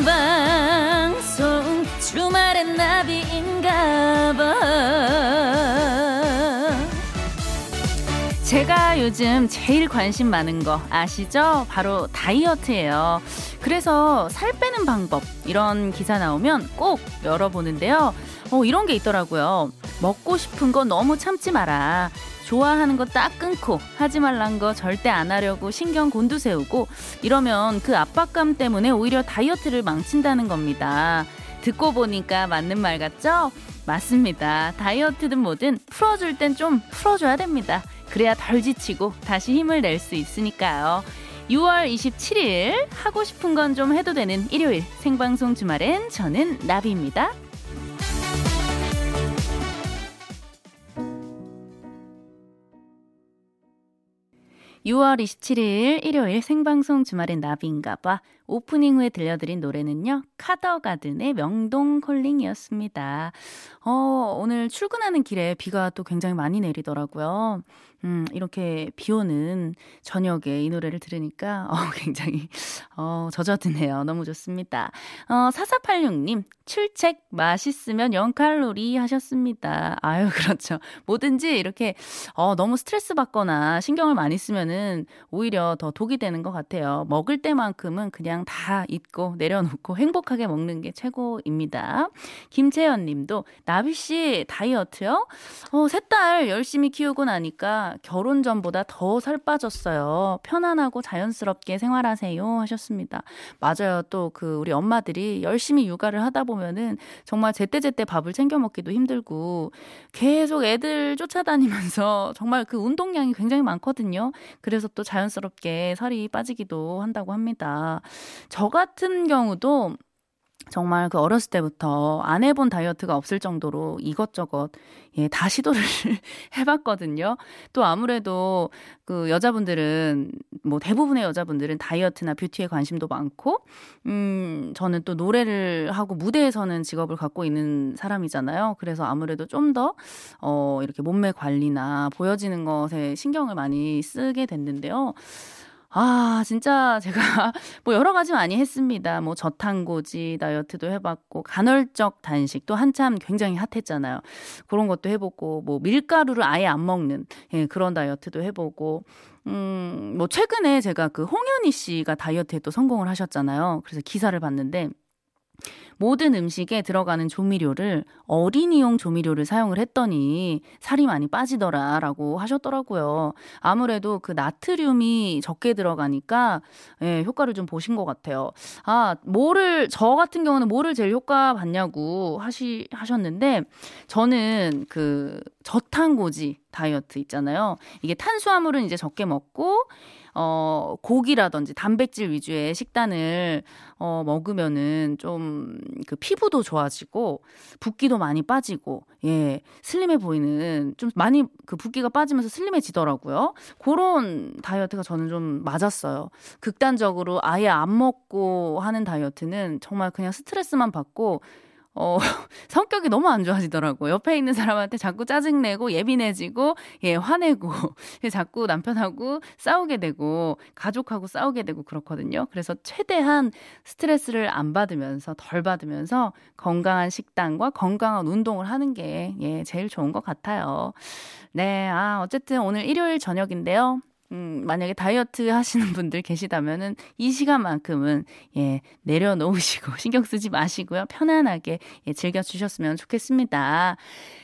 생방송 주말엔 나비인가봐 제가 요즘 제일 관심 많은 거 아시죠? 바로 다이어트예요. 그래서 살 빼는 방법 이런 기사 나오면 꼭 열어보는데요. 어, 이런 게 있더라고요. 먹고 싶은 거 너무 참지 마라. 좋아하는 거 딱 끊고 하지 말란 거 절대 안 하려고 신경 곤두세우고 이러면 그 압박감 때문에 오히려 다이어트를 망친다는 겁니다. 듣고 보니까 맞는 말 같죠? 맞습니다. 다이어트든 뭐든 풀어줄 땐 좀 풀어줘야 됩니다. 그래야 덜 지치고 다시 힘을 낼 수 있으니까요. 6월 27일 하고 싶은 건 좀 해도 되는 일요일 생방송 주말엔 저는 나비입니다. 6월 27일 일요일 생방송 주말엔 나비인가봐 오프닝 후에 들려드린 노래는요 카더가든의 명동 콜링이었습니다. 어 오늘 출근하는 길에 비가 또 굉장히 많이 내리더라고요. 음, 이렇게 비 오는 저녁에 이 노래를 들으니까, 어, 굉장히, 어, 젖어드네요. 너무 좋습니다. 어, 4486님, 출첵 맛있으면 0칼로리 하셨습니다. 아유, 그렇죠. 뭐든지 이렇게, 어, 너무 스트레스 받거나 신경을 많이 쓰면은 오히려 더 독이 되는 것 같아요. 먹을 때만큼은 그냥 다 잊고 내려놓고 행복하게 먹는 게 최고입니다. 김채연 님도, 나비씨 다이어트요? 어, 셋딸 열심히 키우고 나니까 결혼 전보다 더 살 빠졌어요. 편안하고 자연스럽게 생활하세요. 하셨습니다. 맞아요. 또 그 우리 엄마들이 열심히 육아를 하다 보면은 정말 제때제때 밥을 챙겨 먹기도 힘들고 계속 애들 쫓아다니면서 정말 그 운동량이 굉장히 많거든요. 그래서 또 자연스럽게 살이 빠지기도 한다고 합니다. 저 같은 경우도 정말 그 어렸을 때부터 안 해본 다이어트가 없을 정도로 이것저것 예, 다 시도를 해봤거든요. 또 아무래도 그 여자분들은 뭐 대부분의 여자분들은 다이어트나 뷰티에 관심도 많고, 음, 저는 또 노래를 하고 무대에서는 직업을 갖고 있는 사람이잖아요. 그래서 아무래도 좀 더, 어, 이렇게 몸매 관리나 보여지는 것에 신경을 많이 쓰게 됐는데요. 아, 진짜 제가 뭐 여러 가지 많이 했습니다. 뭐 저탄고지 다이어트도 해봤고, 간헐적 단식도 한참 굉장히 핫했잖아요. 그런 것도 해보고, 뭐 밀가루를 아예 안 먹는 예, 그런 다이어트도 해보고, 음, 뭐 최근에 제가 그 홍현희 씨가 다이어트에 또 성공을 하셨잖아요. 그래서 기사를 봤는데, 모든 음식에 들어가는 조미료를 어린이용 조미료를 사용을 했더니 살이 많이 빠지더라라고 하셨더라고요. 아무래도 그 나트륨이 적게 들어가니까 예, 효과를 좀 보신 것 같아요. 아, 뭐를 저 같은 경우는 뭐를 제일 효과 봤냐고 하시 하셨는데 저는 그 저탄고지 다이어트 있잖아요. 이게 탄수화물은 이제 적게 먹고 어, 고기라든지 단백질 위주의 식단을 어, 먹으면은 좀 그 피부도 좋아지고 붓기도 많이 빠지고 예, 슬림해 보이는 좀 많이 그 붓기가 빠지면서 슬림해지더라고요. 그런 다이어트가 저는 좀 맞았어요. 극단적으로 아예 안 먹고 하는 다이어트는 정말 그냥 스트레스만 받고 어, 성격이 너무 안 좋아지더라고요. 옆에 있는 사람한테 자꾸 짜증내고 예민해지고, 예, 화내고, 자꾸 남편하고 싸우게 되고, 가족하고 싸우게 되고 그렇거든요. 그래서 최대한 스트레스를 안 받으면서, 덜 받으면서 건강한 식단과 건강한 운동을 하는 게, 예, 제일 좋은 것 같아요. 네, 아, 어쨌든 오늘 일요일 저녁인데요. 음, 만약에 다이어트 하시는 분들 계시다면은 이 시간만큼은 예, 내려놓으시고 신경 쓰지 마시고요. 편안하게 예, 즐겨 주셨으면 좋겠습니다.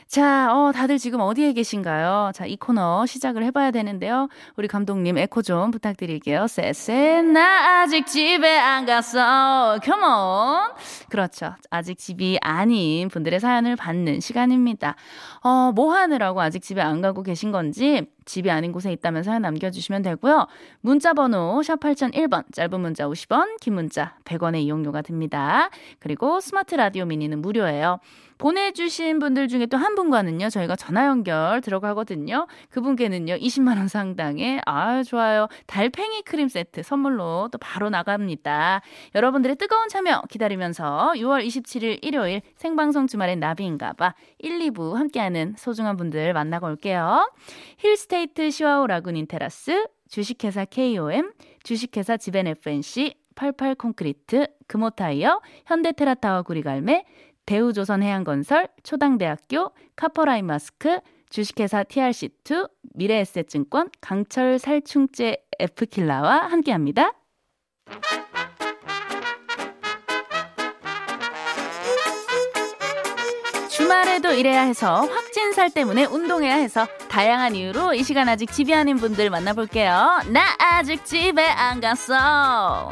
자, 어, 다들 지금 어디에 계신가요? 자, 이 코너 시작을 해봐야 되는데요. 우리 감독님 에코 좀 부탁드릴게요. 쎄쎄, 나 아직 집에 안 갔어. 컴온. 그렇죠. 아직 집이 아닌 분들의 사연을 받는 시간입니다. 어, 뭐 하느라고 아직 집에 안 가고 계신 건지 집이 아닌 곳에 있다면 사연 남겨주시면 되고요. 문자 번호 샵 8001번, 짧은 문자 50원, 긴 문자 100원의 이용료가 듭니다. 그리고 스마트 라디오 미니는 무료예요. 보내주신 분들 중에 또 한 분과는요, 저희가 전화 연결 들어가거든요. 그분께는요, 20만원 상당의, 아 좋아요. 달팽이 크림 세트 선물로 또 바로 나갑니다. 여러분들의 뜨거운 참여 기다리면서 6월 27일 일요일 생방송 주말엔 나비인가봐 1, 2부 함께하는 소중한 분들 만나고 올게요. 힐스테이트 시화호 라군 인 테라스, 주식회사 KOM, 주식회사 지벤FNC, 88 콘크리트, 금호타이어, 현대테라타워 구리갈매, 대우조선해양건설, 초당대학교, 카퍼라인 마스크, 주식회사 TRC2, 미래에셋증권, 강철 살충제 F킬라와 함께합니다. 주말에도 일해야 해서 확진 살 때문에 운동해야 해서 다양한 이유로 이 시간 아직 집에 아닌 분들 만나볼게요. 나 아직 집에 안 갔어.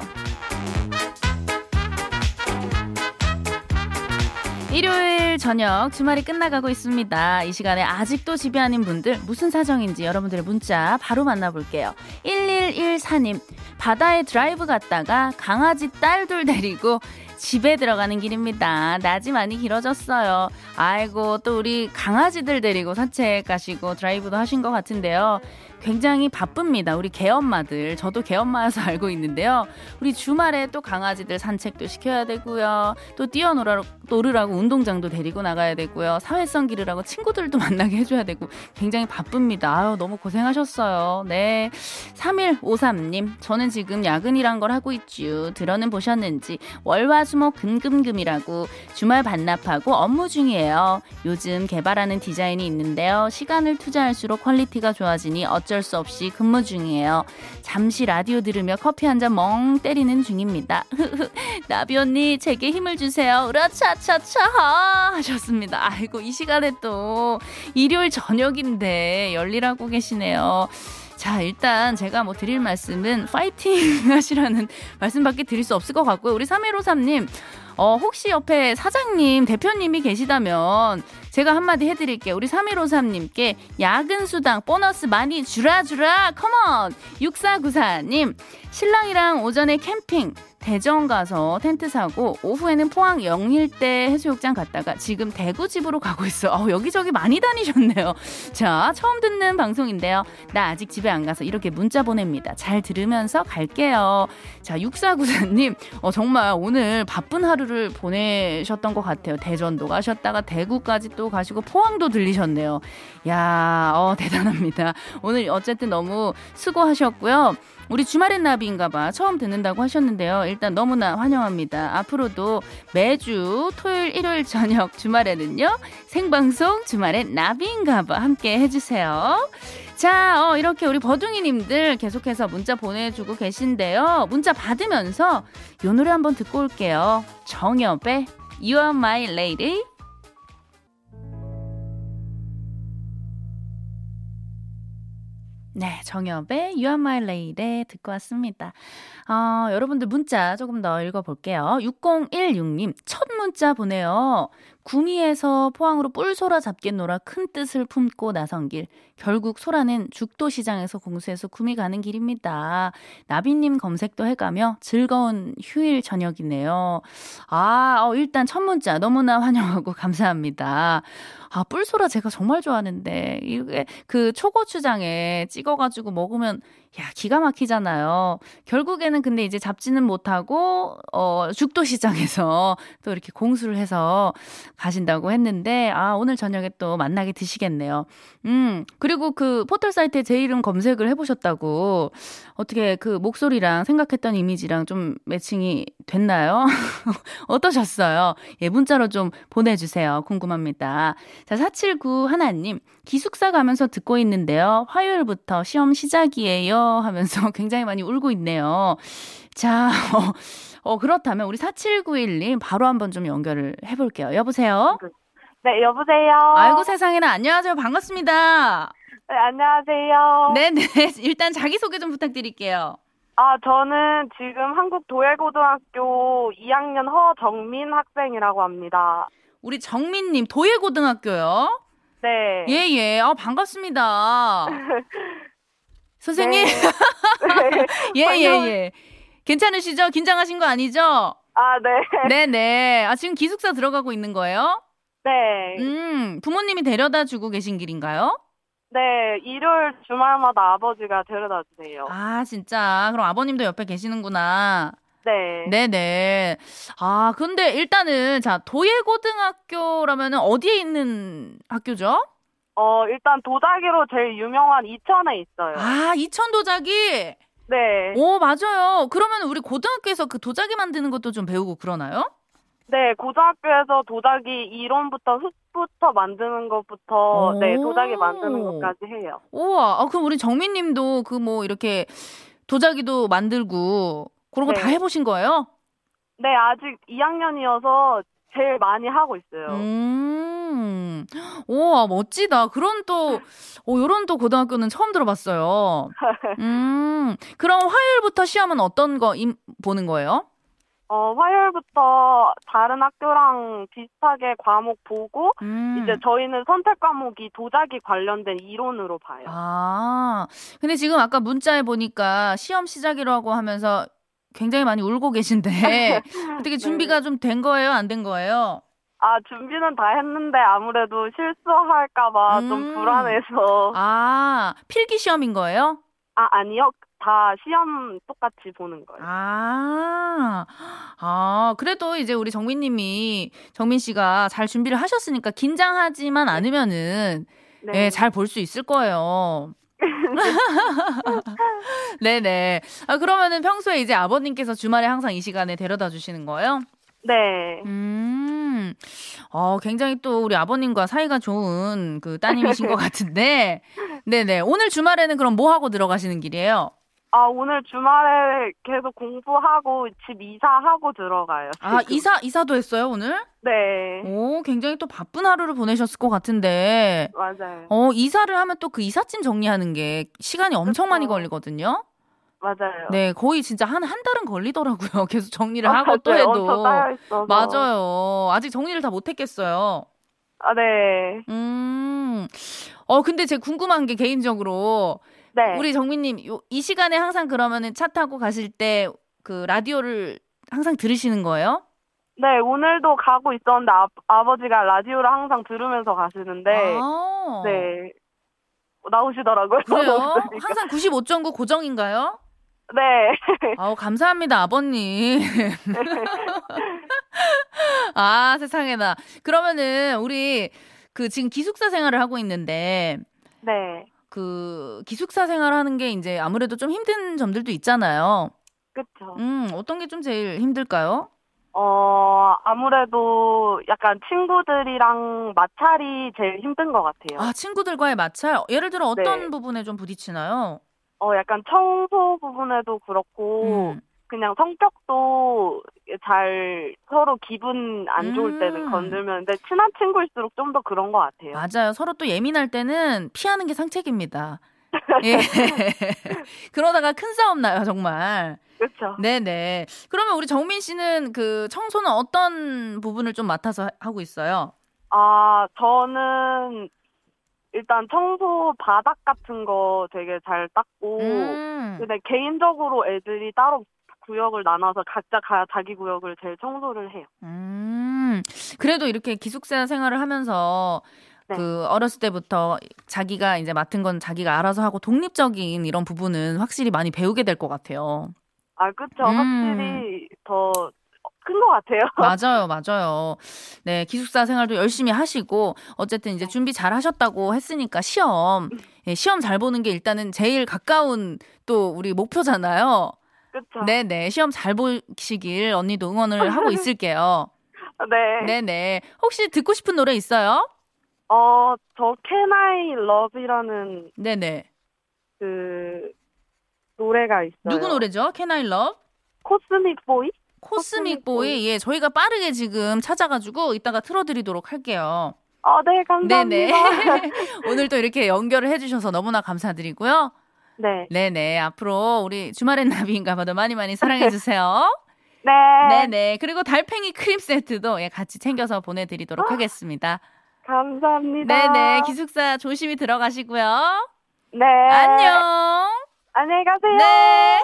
일요일 저녁 주말이 끝나가고 있습니다. 이 시간에 아직도 집에 아닌 분들 무슨 사정인지 여러분들의 문자 바로 만나볼게요. 1114님 바다에 드라이브 갔다가 강아지 딸 둘 데리고 집에 들어가는 길입니다. 낮이 많이 길어졌어요. 아이고, 또 우리 강아지들 데리고 산책 가시고 드라이브도 하신 것 같은데요. 굉장히 바쁩니다. 우리 개엄마들. 저도 개엄마여서 알고 있는데요. 우리 주말에 또 강아지들 산책도 시켜야 되고요. 또 뛰어놀으라고 운동장도 데리고 나가야 되고요. 사회성 기르라고 친구들도 만나게 해줘야 되고 굉장히 바쁩니다. 아유, 너무 고생하셨어요. 네. 3153님, 저는 지금 야근이란 걸 하고 있죠. 들어는 보셨는지 월화 수목 금금금이라고 주말 반납하고 업무 중이에요. 요즘 개발하는 디자인이 있는데요. 시간을 투자할수록 퀄리티가 좋아지니 어쩔 수 없이 근무 중이에요. 잠시 라디오 들으며 커피 한 잔 멍 때리는 중입니다. 나비 언니 제게 힘을 주세요. 으라차차차 하셨습니다. 아이고 이 시간에 또 일요일 저녁인데 열일하고 계시네요. 자, 일단 제가 뭐 드릴 말씀은 파이팅 하시라는 말씀밖에 드릴 수 없을 것 같고요. 우리 3153님, 어, 혹시 옆에 사장님, 대표님이 계시다면 제가 한마디 해드릴게요. 우리 3153님께 야근 수당 보너스 많이 주라 주라 컴온 6494님 신랑이랑 오전에 캠핑 대전 가서 텐트 사고 오후에는 포항 영일대 해수욕장 갔다가 지금 대구 집으로 가고 있어. 어, 여기저기 많이 다니셨네요. 자, 처음 듣는 방송인데요. 나 아직 집에 안 가서 이렇게 문자 보냅니다. 잘 들으면서 갈게요. 자, 6494님, 어, 정말 오늘 바쁜 하루를 보내셨던 것 같아요. 대전도 가셨다가 대구까지 또 가시고 포항도 들리셨네요. 야, 어, 대단합니다. 오늘 어쨌든 너무 수고하셨고요. 우리 주말엔 나비인가봐 처음 듣는다고 하셨는데요. 일단 너무나 환영합니다. 앞으로도 매주 토요일, 일요일 저녁 주말에는요. 생방송 주말엔 나비인가봐 함께 해주세요. 자, 어, 이렇게 우리 버둥이님들 계속해서 문자 보내주고 계신데요. 문자 받으면서 요 노래 한번 듣고 올게요. 정엽의 You are my lady. 네, 정엽의 You Are My Lady 듣고 왔습니다. 어, 여러분들 문자 조금 더 읽어볼게요. 6016님, 첫 문자 보내요. 구미에서 포항으로 뿔소라 잡겠노라 큰 뜻을 품고 나선 길. 결국 소라는 죽도시장에서 공수해서 구미 가는 길입니다. 나비님 검색도 해가며 즐거운 휴일 저녁이네요. 아, 어, 일단 첫 문자 너무나 환영하고 감사합니다. 아, 뿔소라 제가 정말 좋아하는데, 이게 그 초고추장에 찍어가지고 먹으면 야, 기가 막히잖아요. 결국에는 근데 이제 잡지는 못하고, 어, 죽도시장에서 또 이렇게 공수를 해서 가신다고 했는데, 아, 오늘 저녁에 또 만나게 드시겠네요. 음, 그리고 그 포털 사이트에 제 이름 검색을 해보셨다고, 어떻게 그 목소리랑 생각했던 이미지랑 좀 매칭이 됐나요? 어떠셨어요? 예, 문자로 좀 보내주세요. 궁금합니다. 자, 479 하나님, 기숙사 가면서 듣고 있는데요. 화요일부터 시험 시작이에요. 하면서 굉장히 많이 울고 있네요. 자, 어, 어, 그렇다면 우리 4791님 바로 한번 좀 연결을 해볼게요. 여보세요? 네, 여보세요? 아이고 세상에나 안녕하세요. 반갑습니다. 네, 안녕하세요. 네네. 일단 자기소개 좀 부탁드릴게요. 아, 저는 지금 한국도예고등학교 2학년 허정민 학생이라고 합니다. 우리 정민님, 도예고등학교요? 네. 예, 예. 아, 반갑습니다. 선생님? 네. 예, 예, 예. 괜찮으시죠? 긴장하신 거 아니죠? 아, 네. 네 네. 아, 지금 기숙사 들어가고 있는 거예요? 네. 음, 부모님이 데려다 주고 계신 길인가요? 네, 일요일 주말마다 아버지가 데려다 주세요. 아, 진짜. 그럼 아버님도 옆에 계시는구나. 네. 네네. 아, 근데 일단은, 자, 도예고등학교라면은 어디에 있는 학교죠? 어, 일단 도자기로 제일 유명한 이천에 있어요. 아, 이천 도자기? 네. 오, 맞아요. 그러면 우리 고등학교에서 그 도자기 만드는 것도 좀 배우고 그러나요? 네, 고등학교에서 도자기 이론부터 흙부터 만드는 것부터 오. 네, 도자기 만드는 것까지 해요. 우와, 아, 그럼 우리 정민 님도 그 뭐 이렇게 도자기도 만들고 그런 거다 네. 해보신 거예요? 네, 아직 2학년이어서 제일 많이 하고 있어요. 음, 우와, 멋지다. 그런 또, 오, 요런 또 고등학교는 처음 들어봤어요. 음, 그럼 화요일부터 시험은 어떤 거 임, 보는 거예요? 어, 화요일부터 다른 학교랑 비슷하게 과목 보고 음. 이제 저희는 선택 과목이 도자기 관련된 이론으로 봐요. 아, 근데 지금 아까 문자에 보니까 시험 시작이라고 하면서 굉장히 많이 울고 계신데 어떻게 준비가 좀 된 거예요? 안 된 거예요? 아, 준비는 다 했는데 아무래도 실수할까봐 음. 좀 불안해서. 아, 필기 시험인 거예요? 아, 아니요. 다 시험 똑같이 보는 거예요. 아, 아, 그래도 이제 우리 정민 님이, 정민 씨가 잘 준비를 하셨으니까 긴장하지만 않으면은, 네. 예, 잘 볼 수 있을 거예요. 네네. 아, 그러면은 평소에 이제 아버님께서 주말에 항상 이 시간에 데려다 주시는 거예요? 네. 음, 어, 굉장히 또 우리 아버님과 사이가 좋은 그 따님이신 것 같은데, 네네. 오늘 주말에는 그럼 뭐 하고 들어가시는 길이에요? 아, 오늘 주말에 계속 공부하고 집 이사하고 들어가요. 아, 지금. 이사, 이사도 했어요, 오늘? 네. 오, 굉장히 또 바쁜 하루를 보내셨을 것 같은데, 맞아요. 어, 이사를 하면 또 그 이삿짐 정리하는 게 시간이 엄청 그쵸. 많이 걸리거든요? 맞아요. 네, 거의 진짜 한, 한 달은 걸리더라고요. 계속 정리를 아, 하고 또. 해도. 맞아요. 아직 정리를 다 못했겠어요. 아, 네. 음. 어, 근데 제 궁금한 게 개인적으로 네. 우리 정민님 요, 이 시간에 항상 그러면은 차 타고 가실 때 그 라디오를 항상 들으시는 거예요? 네, 오늘도 가고 있었는데 아, 아버지가 라디오를 항상 들으면서 가시는데 아, 네. 나오시더라고요. 그래요? 항상 95.9 고정인가요? 네. 아우 감사합니다 아버님. 아 세상에나. 그러면은 우리 그 지금 기숙사 생활을 하고 있는데 네. 그 기숙사 생활하는 게 이제 아무래도 좀 힘든 점들도 있잖아요. 그쵸. 음 어떤 게 좀 제일 힘들까요? 어, 아무래도 약간 친구들이랑 마찰이 제일 힘든 것 같아요. 아 친구들과의 마찰. 예를 들어 어떤 네. 부분에 좀 부딪히나요? 어, 약간 청소 부분에도 그렇고, 음. 그냥 성격도 잘 서로 기분 안 좋을 때는 음. 건들면, 근데 친한 친구일수록 좀 더 그런 것 같아요. 맞아요. 서로 또 예민할 때는 피하는 게 상책입니다. 예. 그러다가 큰 싸움 나요, 정말. 그렇죠. 네네. 그러면 우리 정민 씨는 그 청소는 어떤 부분을 좀 맡아서 하- 하고 있어요? 아, 저는 일단 청소 바닥 같은 거 되게 잘 닦고, 음. 근데 개인적으로 애들이 따로 구역을 나눠서 각자 가, 자기 구역을 제일 청소를 해요. 음. 그래도 이렇게 기숙사 생활을 하면서 네. 그 어렸을 때부터 자기가 이제 맡은 건 자기가 알아서 하고 독립적인 이런 부분은 확실히 많이 배우게 될 것 같아요. 아, 그쵸. 음. 확실히 더 큰것 같아요. 맞아요, 맞아요. 네, 기숙사 생활도 열심히 하시고, 어쨌든 이제 준비 잘 하셨다고 했으니까 시험, 예, 시험 잘 보는 게 일단은 제일 가까운 또 우리 목표잖아요. 그쵸. 네네, 시험 잘 보시길 언니도 응원을 하고 있을게요. 네. 네네. 혹시 듣고 싶은 노래 있어요? 어, 저 Can I Love이라는 네네. 그 노래가 있어요. 누구 노래죠? Can I Love? 코스믹 보이? 코스믹. 보이. 예, 저희가 빠르게 지금 찾아가지고 이따가 틀어드리도록 할게요. 어, 네, 감사합니다. 네네. 오늘 또 이렇게 연결을 해주셔서 너무나 감사드리고요. 네. 네네. 앞으로 우리 주말엔 나비인가 봐도 많이 많이 사랑해주세요. 네. 네네. 그리고 달팽이 크림 세트도 예, 같이 챙겨서 보내드리도록 하겠습니다. 감사합니다. 네네. 기숙사 조심히 들어가시고요. 네. 안녕. 안녕히 가세요. 네.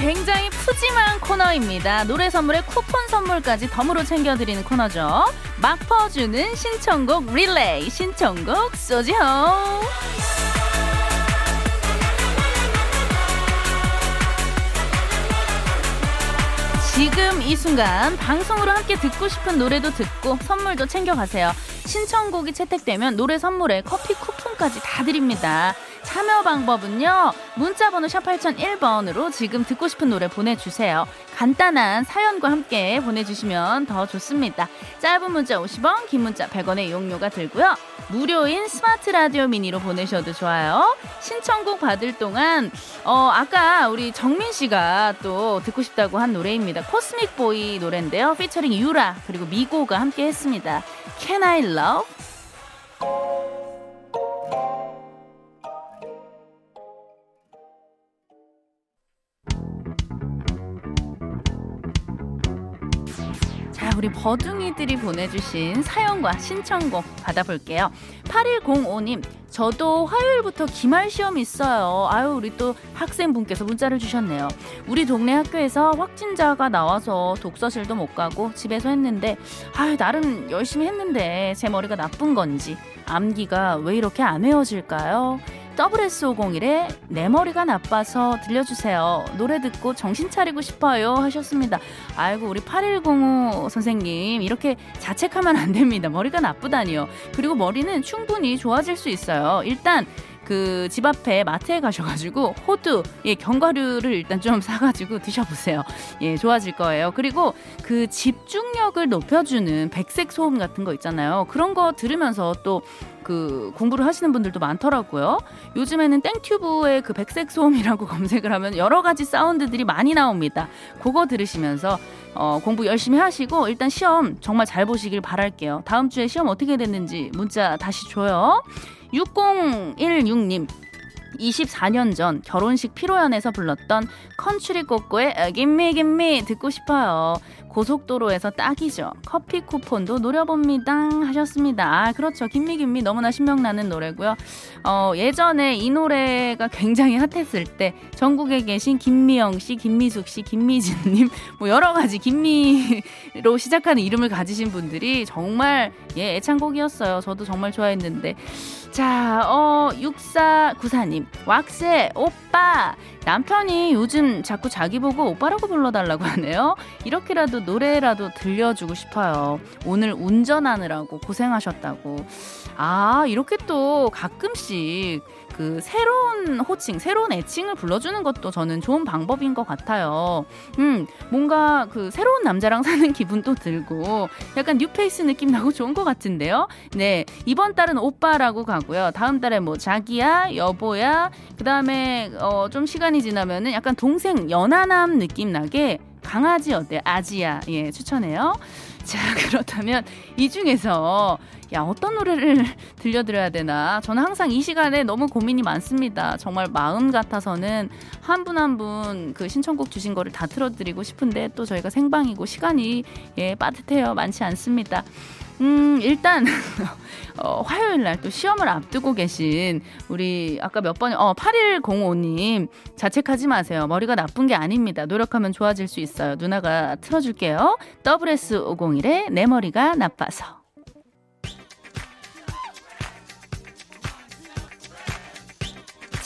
굉장히 푸짐한 코너입니다. 노래 선물에 쿠폰 선물까지 덤으로 챙겨드리는 코너죠. 막 퍼주는 신청곡 릴레이, 신청곡 쏘지호. 지금 이 순간 방송으로 함께 듣고 싶은 노래도 듣고 선물도 챙겨가세요. 신청곡이 채택되면 노래 선물에 커피 쿠폰까지 다 드립니다. 참여 방법은요. 문자 번호 샵 8001번으로 지금 듣고 싶은 노래 보내주세요. 간단한 사연과 함께 보내주시면 더 좋습니다. 짧은 문자 50원, 긴 문자 100원의 이용료가 들고요. 무료인 스마트 라디오 미니로 보내셔도 좋아요. 신청곡 받을 동안 어 아까 우리 정민 씨가 또 듣고 싶다고 한 노래입니다. 코스믹 보이 노래인데요. 피처링 유라 그리고 미고가 함께 했습니다. Can I Love? 우리 버둥이들이 보내주신 사연과 신청곡 받아볼게요. 8105님, 저도 화요일부터 기말 시험 있어요. 아유, 우리 또 학생분께서 문자를 주셨네요. 우리 동네 학교에서 확진자가 나와서 독서실도 못 가고 집에서 했는데, 아유, 나름 열심히 했는데 제 머리가 나쁜 건지, 암기가 왜 이렇게 안 외워질까요? WS501의 내 머리가 나빠서 들려주세요. 노래 듣고 정신 차리고 싶어요. 하셨습니다. 아이고, 우리 8105 선생님, 이렇게 자책하면 안 됩니다. 머리가 나쁘다니요. 그리고 머리는 충분히 좋아질 수 있어요. 일단, 그 집 앞에 마트에 가셔가지고 호두, 예, 견과류를 일단 좀 사가지고 드셔보세요. 예, 좋아질 거예요. 그리고 그 집중력을 높여주는 백색 소음 같은 거 있잖아요. 그런 거 들으면서 또 그 공부를 하시는 분들도 많더라고요. 요즘에는 땡튜브의 그 백색 소음이라고 검색을 하면 여러 가지 사운드들이 많이 나옵니다. 그거 들으시면서 어, 공부 열심히 하시고 일단 시험 정말 잘 보시길 바랄게요. 다음 주에 시험 어떻게 됐는지 문자 다시 줘요. 6016님 24년 전 결혼식 피로연에서 불렀던 컨츄리 꼬꼬의 김미 김미 듣고 싶어요. 고속도로에서 딱이죠. 커피 쿠폰도 노려봅니다. 하셨습니다. 아, 그렇죠. 김미 김미 너무나 신명나는 노래고요. 어, 예전에 이 노래가 굉장히 핫했을 때 전국에 계신 김미영 씨, 김미숙 씨, 김미진 님, 뭐 여러 가지 김미로 시작하는 이름을 가지신 분들이 정말 예, 애창곡이었어요. 저도 정말 좋아했는데 자, 어, 6494님. 왁세, 오빠. 남편이 요즘 자꾸 자기 보고 오빠라고 불러달라고 하네요. 이렇게라도 노래라도 들려주고 싶어요. 오늘 운전하느라고 고생하셨다고. 아, 이렇게 또 가끔씩 그 새로운 호칭, 새로운 애칭을 불러주는 것도 저는 좋은 방법인 것 같아요. 음, 뭔가 그 새로운 남자랑 사는 기분도 들고 약간 뉴페이스 느낌 나고 좋은 것 같은데요. 네, 이번 달은 오빠라고 가고요. 다음 달에 뭐 자기야, 여보야, 그 다음에 어, 좀 시간이 지나면은 약간 동생 연하남 느낌 나게 강아지 어때? 아지야. 예, 추천해요. 자, 그렇다면 이 중에서 야, 어떤 노래를 들려드려야 되나? 저는 항상 이 시간에 너무 고민이 많습니다. 정말 마음 같아서는 한 분 한 분 그 신청곡 주신 거를 다 틀어드리고 싶은데 또 저희가 생방이고 시간이 예, 빠듯해요. 많지 않습니다. 음, 일단, 어, 화요일 날 또 시험을 앞두고 계신 우리 아까 몇 번, 어, 8105님 자책하지 마세요. 머리가 나쁜 게 아닙니다. 노력하면 좋아질 수 있어요. 누나가 틀어줄게요. WS501의 내 머리가 나빠서.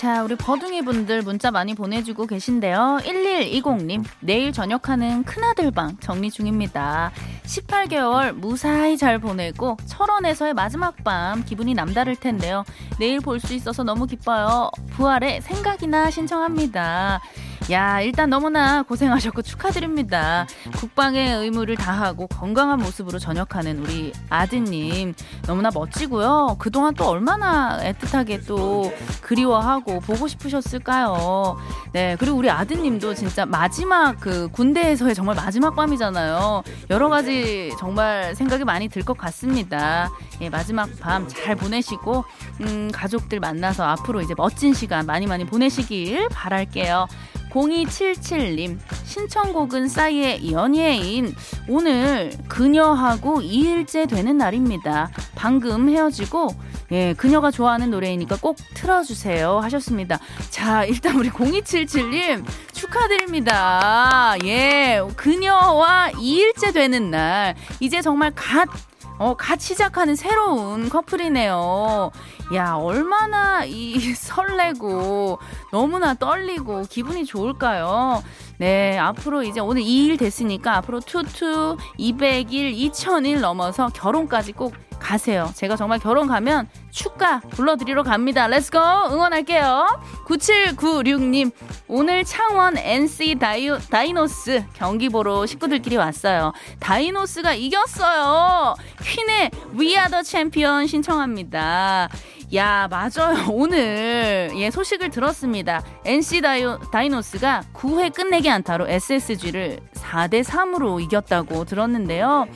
자, 우리 버둥이 분들 문자 많이 보내주고 계신데요. 1120님, 내일 저녁하는 큰아들 방 정리 중입니다. 18개월 무사히 잘 보내고 철원에서의 마지막 밤 기분이 남다를 텐데요. 내일 볼 수 있어서 너무 기뻐요. 부활의 생각이나 신청합니다. 야, 일단 너무나 고생하셨고 축하드립니다. 국방의 의무를 다하고 건강한 모습으로 전역하는 우리 아드님 너무나 멋지고요. 그동안 또 얼마나 애틋하게 또 그리워하고 보고 싶으셨을까요? 네, 그리고 우리 아드님도 진짜 마지막 그 군대에서의 정말 마지막 밤이잖아요. 여러 가지 정말 생각이 많이 들 것 같습니다. 예, 마지막 밤 잘 보내시고 음, 가족들 만나서 앞으로 이제 멋진 시간 많이 많이 보내시길 바랄게요. 0277님 신청곡은 싸이의 연예인 오늘 그녀하고 2일째 되는 날입니다. 방금 헤어지고 예, 그녀가 좋아하는 노래이니까 꼭 틀어주세요 하셨습니다. 자, 일단 우리 0277님 축하드립니다. 예, 그녀와 2일째 되는 날 이제 정말 갓 어, 같이 시작하는 새로운 커플이네요. 야, 얼마나 이 설레고 너무나 떨리고 기분이 좋을까요? 네, 앞으로 이제 오늘 2일 됐으니까 앞으로 투투 200일, 2000일 넘어서 결혼까지 꼭 가세요. 제가 정말 결혼 가면 축가 불러드리러 갑니다. Let's go! 응원할게요. 9796님, 오늘 창원 NC 다이오, 다이노스 경기 보러 식구들끼리 왔어요. 다이노스가 이겼어요. 퀸의 We Are the Champion 신청합니다. 야, 맞아요. 오늘 예, 소식을 들었습니다. NC 다이오, 다이노스가 9회 끝내기 안타로 SSG를 4대 3으로 이겼다고 들었는데요.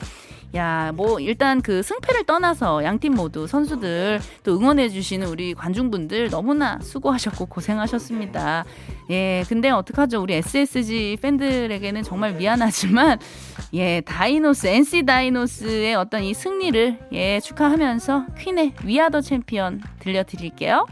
야, 뭐 일단 그 승패를 떠나서 양팀 모두 선수들 또 응원해 주시는 우리 관중분들 너무나 수고하셨고 고생하셨습니다. 예, 근데 어떡하죠? 우리 SSG 팬들에게는 정말 미안하지만 예, 다이노스 NC 다이노스의 어떤 이 승리를 예, 축하하면서 퀸의 위아더 챔피언 들려 드릴게요.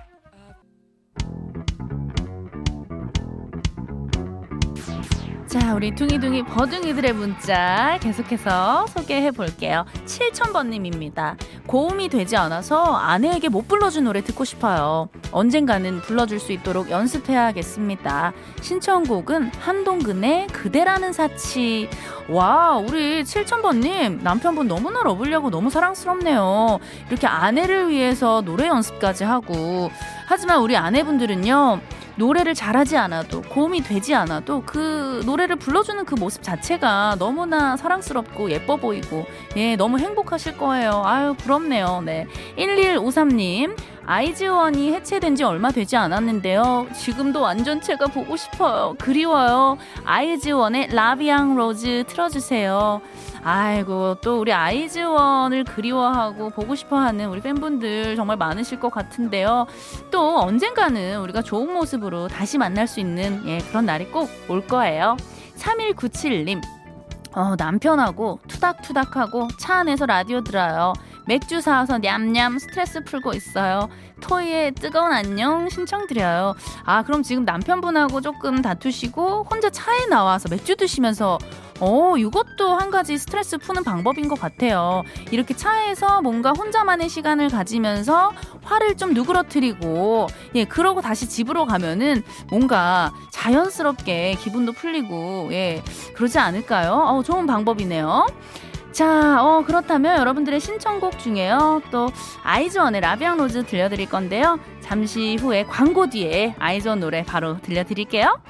자, 우리 둥이둥이 버둥이들의 문자 계속해서 소개해 볼게요. 7000번님입니다. 고음이 되지 않아서 아내에게 못 불러준 노래 듣고 싶어요. 언젠가는 불러줄 수 있도록 연습해야겠습니다. 신청곡은 한동근의 그대라는 사치. 와, 우리 7000번님, 남편분 너무나 러블리하고 너무 사랑스럽네요. 이렇게 아내를 위해서 노래 연습까지 하고. 하지만 우리 아내분들은요, 노래를 잘하지 않아도 고음이 되지 않아도 그 노래를 불러주는 그 모습 자체가 너무나 사랑스럽고 예뻐 보이고 예 너무 행복하실 거예요. 아유 부럽네요. 네. 1153님 아이즈원이 해체된 지 얼마 되지 않았는데요 지금도 완전체가 보고 싶어요 그리워요 아이즈원의 La Vie en Rose 틀어주세요 아이고 또 우리 아이즈원을 그리워하고 보고 싶어 하는 우리 팬분들 정말 많으실 것 같은데요. 또 언젠가는 우리가 좋은 모습으로 다시 만날 수 있는 예, 그런 날이 꼭 올 거예요. 3197님. 어, 남편하고 투닥투닥하고 차 안에서 라디오 들어요. 맥주 사와서 냠냠 스트레스 풀고 있어요. 토이의 뜨거운 안녕 신청드려요. 아, 그럼 지금 남편분하고 조금 다투시고 혼자 차에 나와서 맥주 드시면서 어, 이것도 한 가지 스트레스 푸는 방법인 것 같아요. 이렇게 차에서 뭔가 혼자만의 시간을 가지면서 화를 좀 누그러뜨리고, 예, 그러고 다시 집으로 가면은 뭔가 자연스럽게 기분도 풀리고, 예, 그러지 않을까요? 어, 좋은 방법이네요. 자, 어, 그렇다면 여러분들의 신청곡 중에요. 또 아이즈원의 라비앙 로즈 들려드릴 건데요. 잠시 후에 광고 뒤에 아이즈원 노래 바로 들려드릴게요.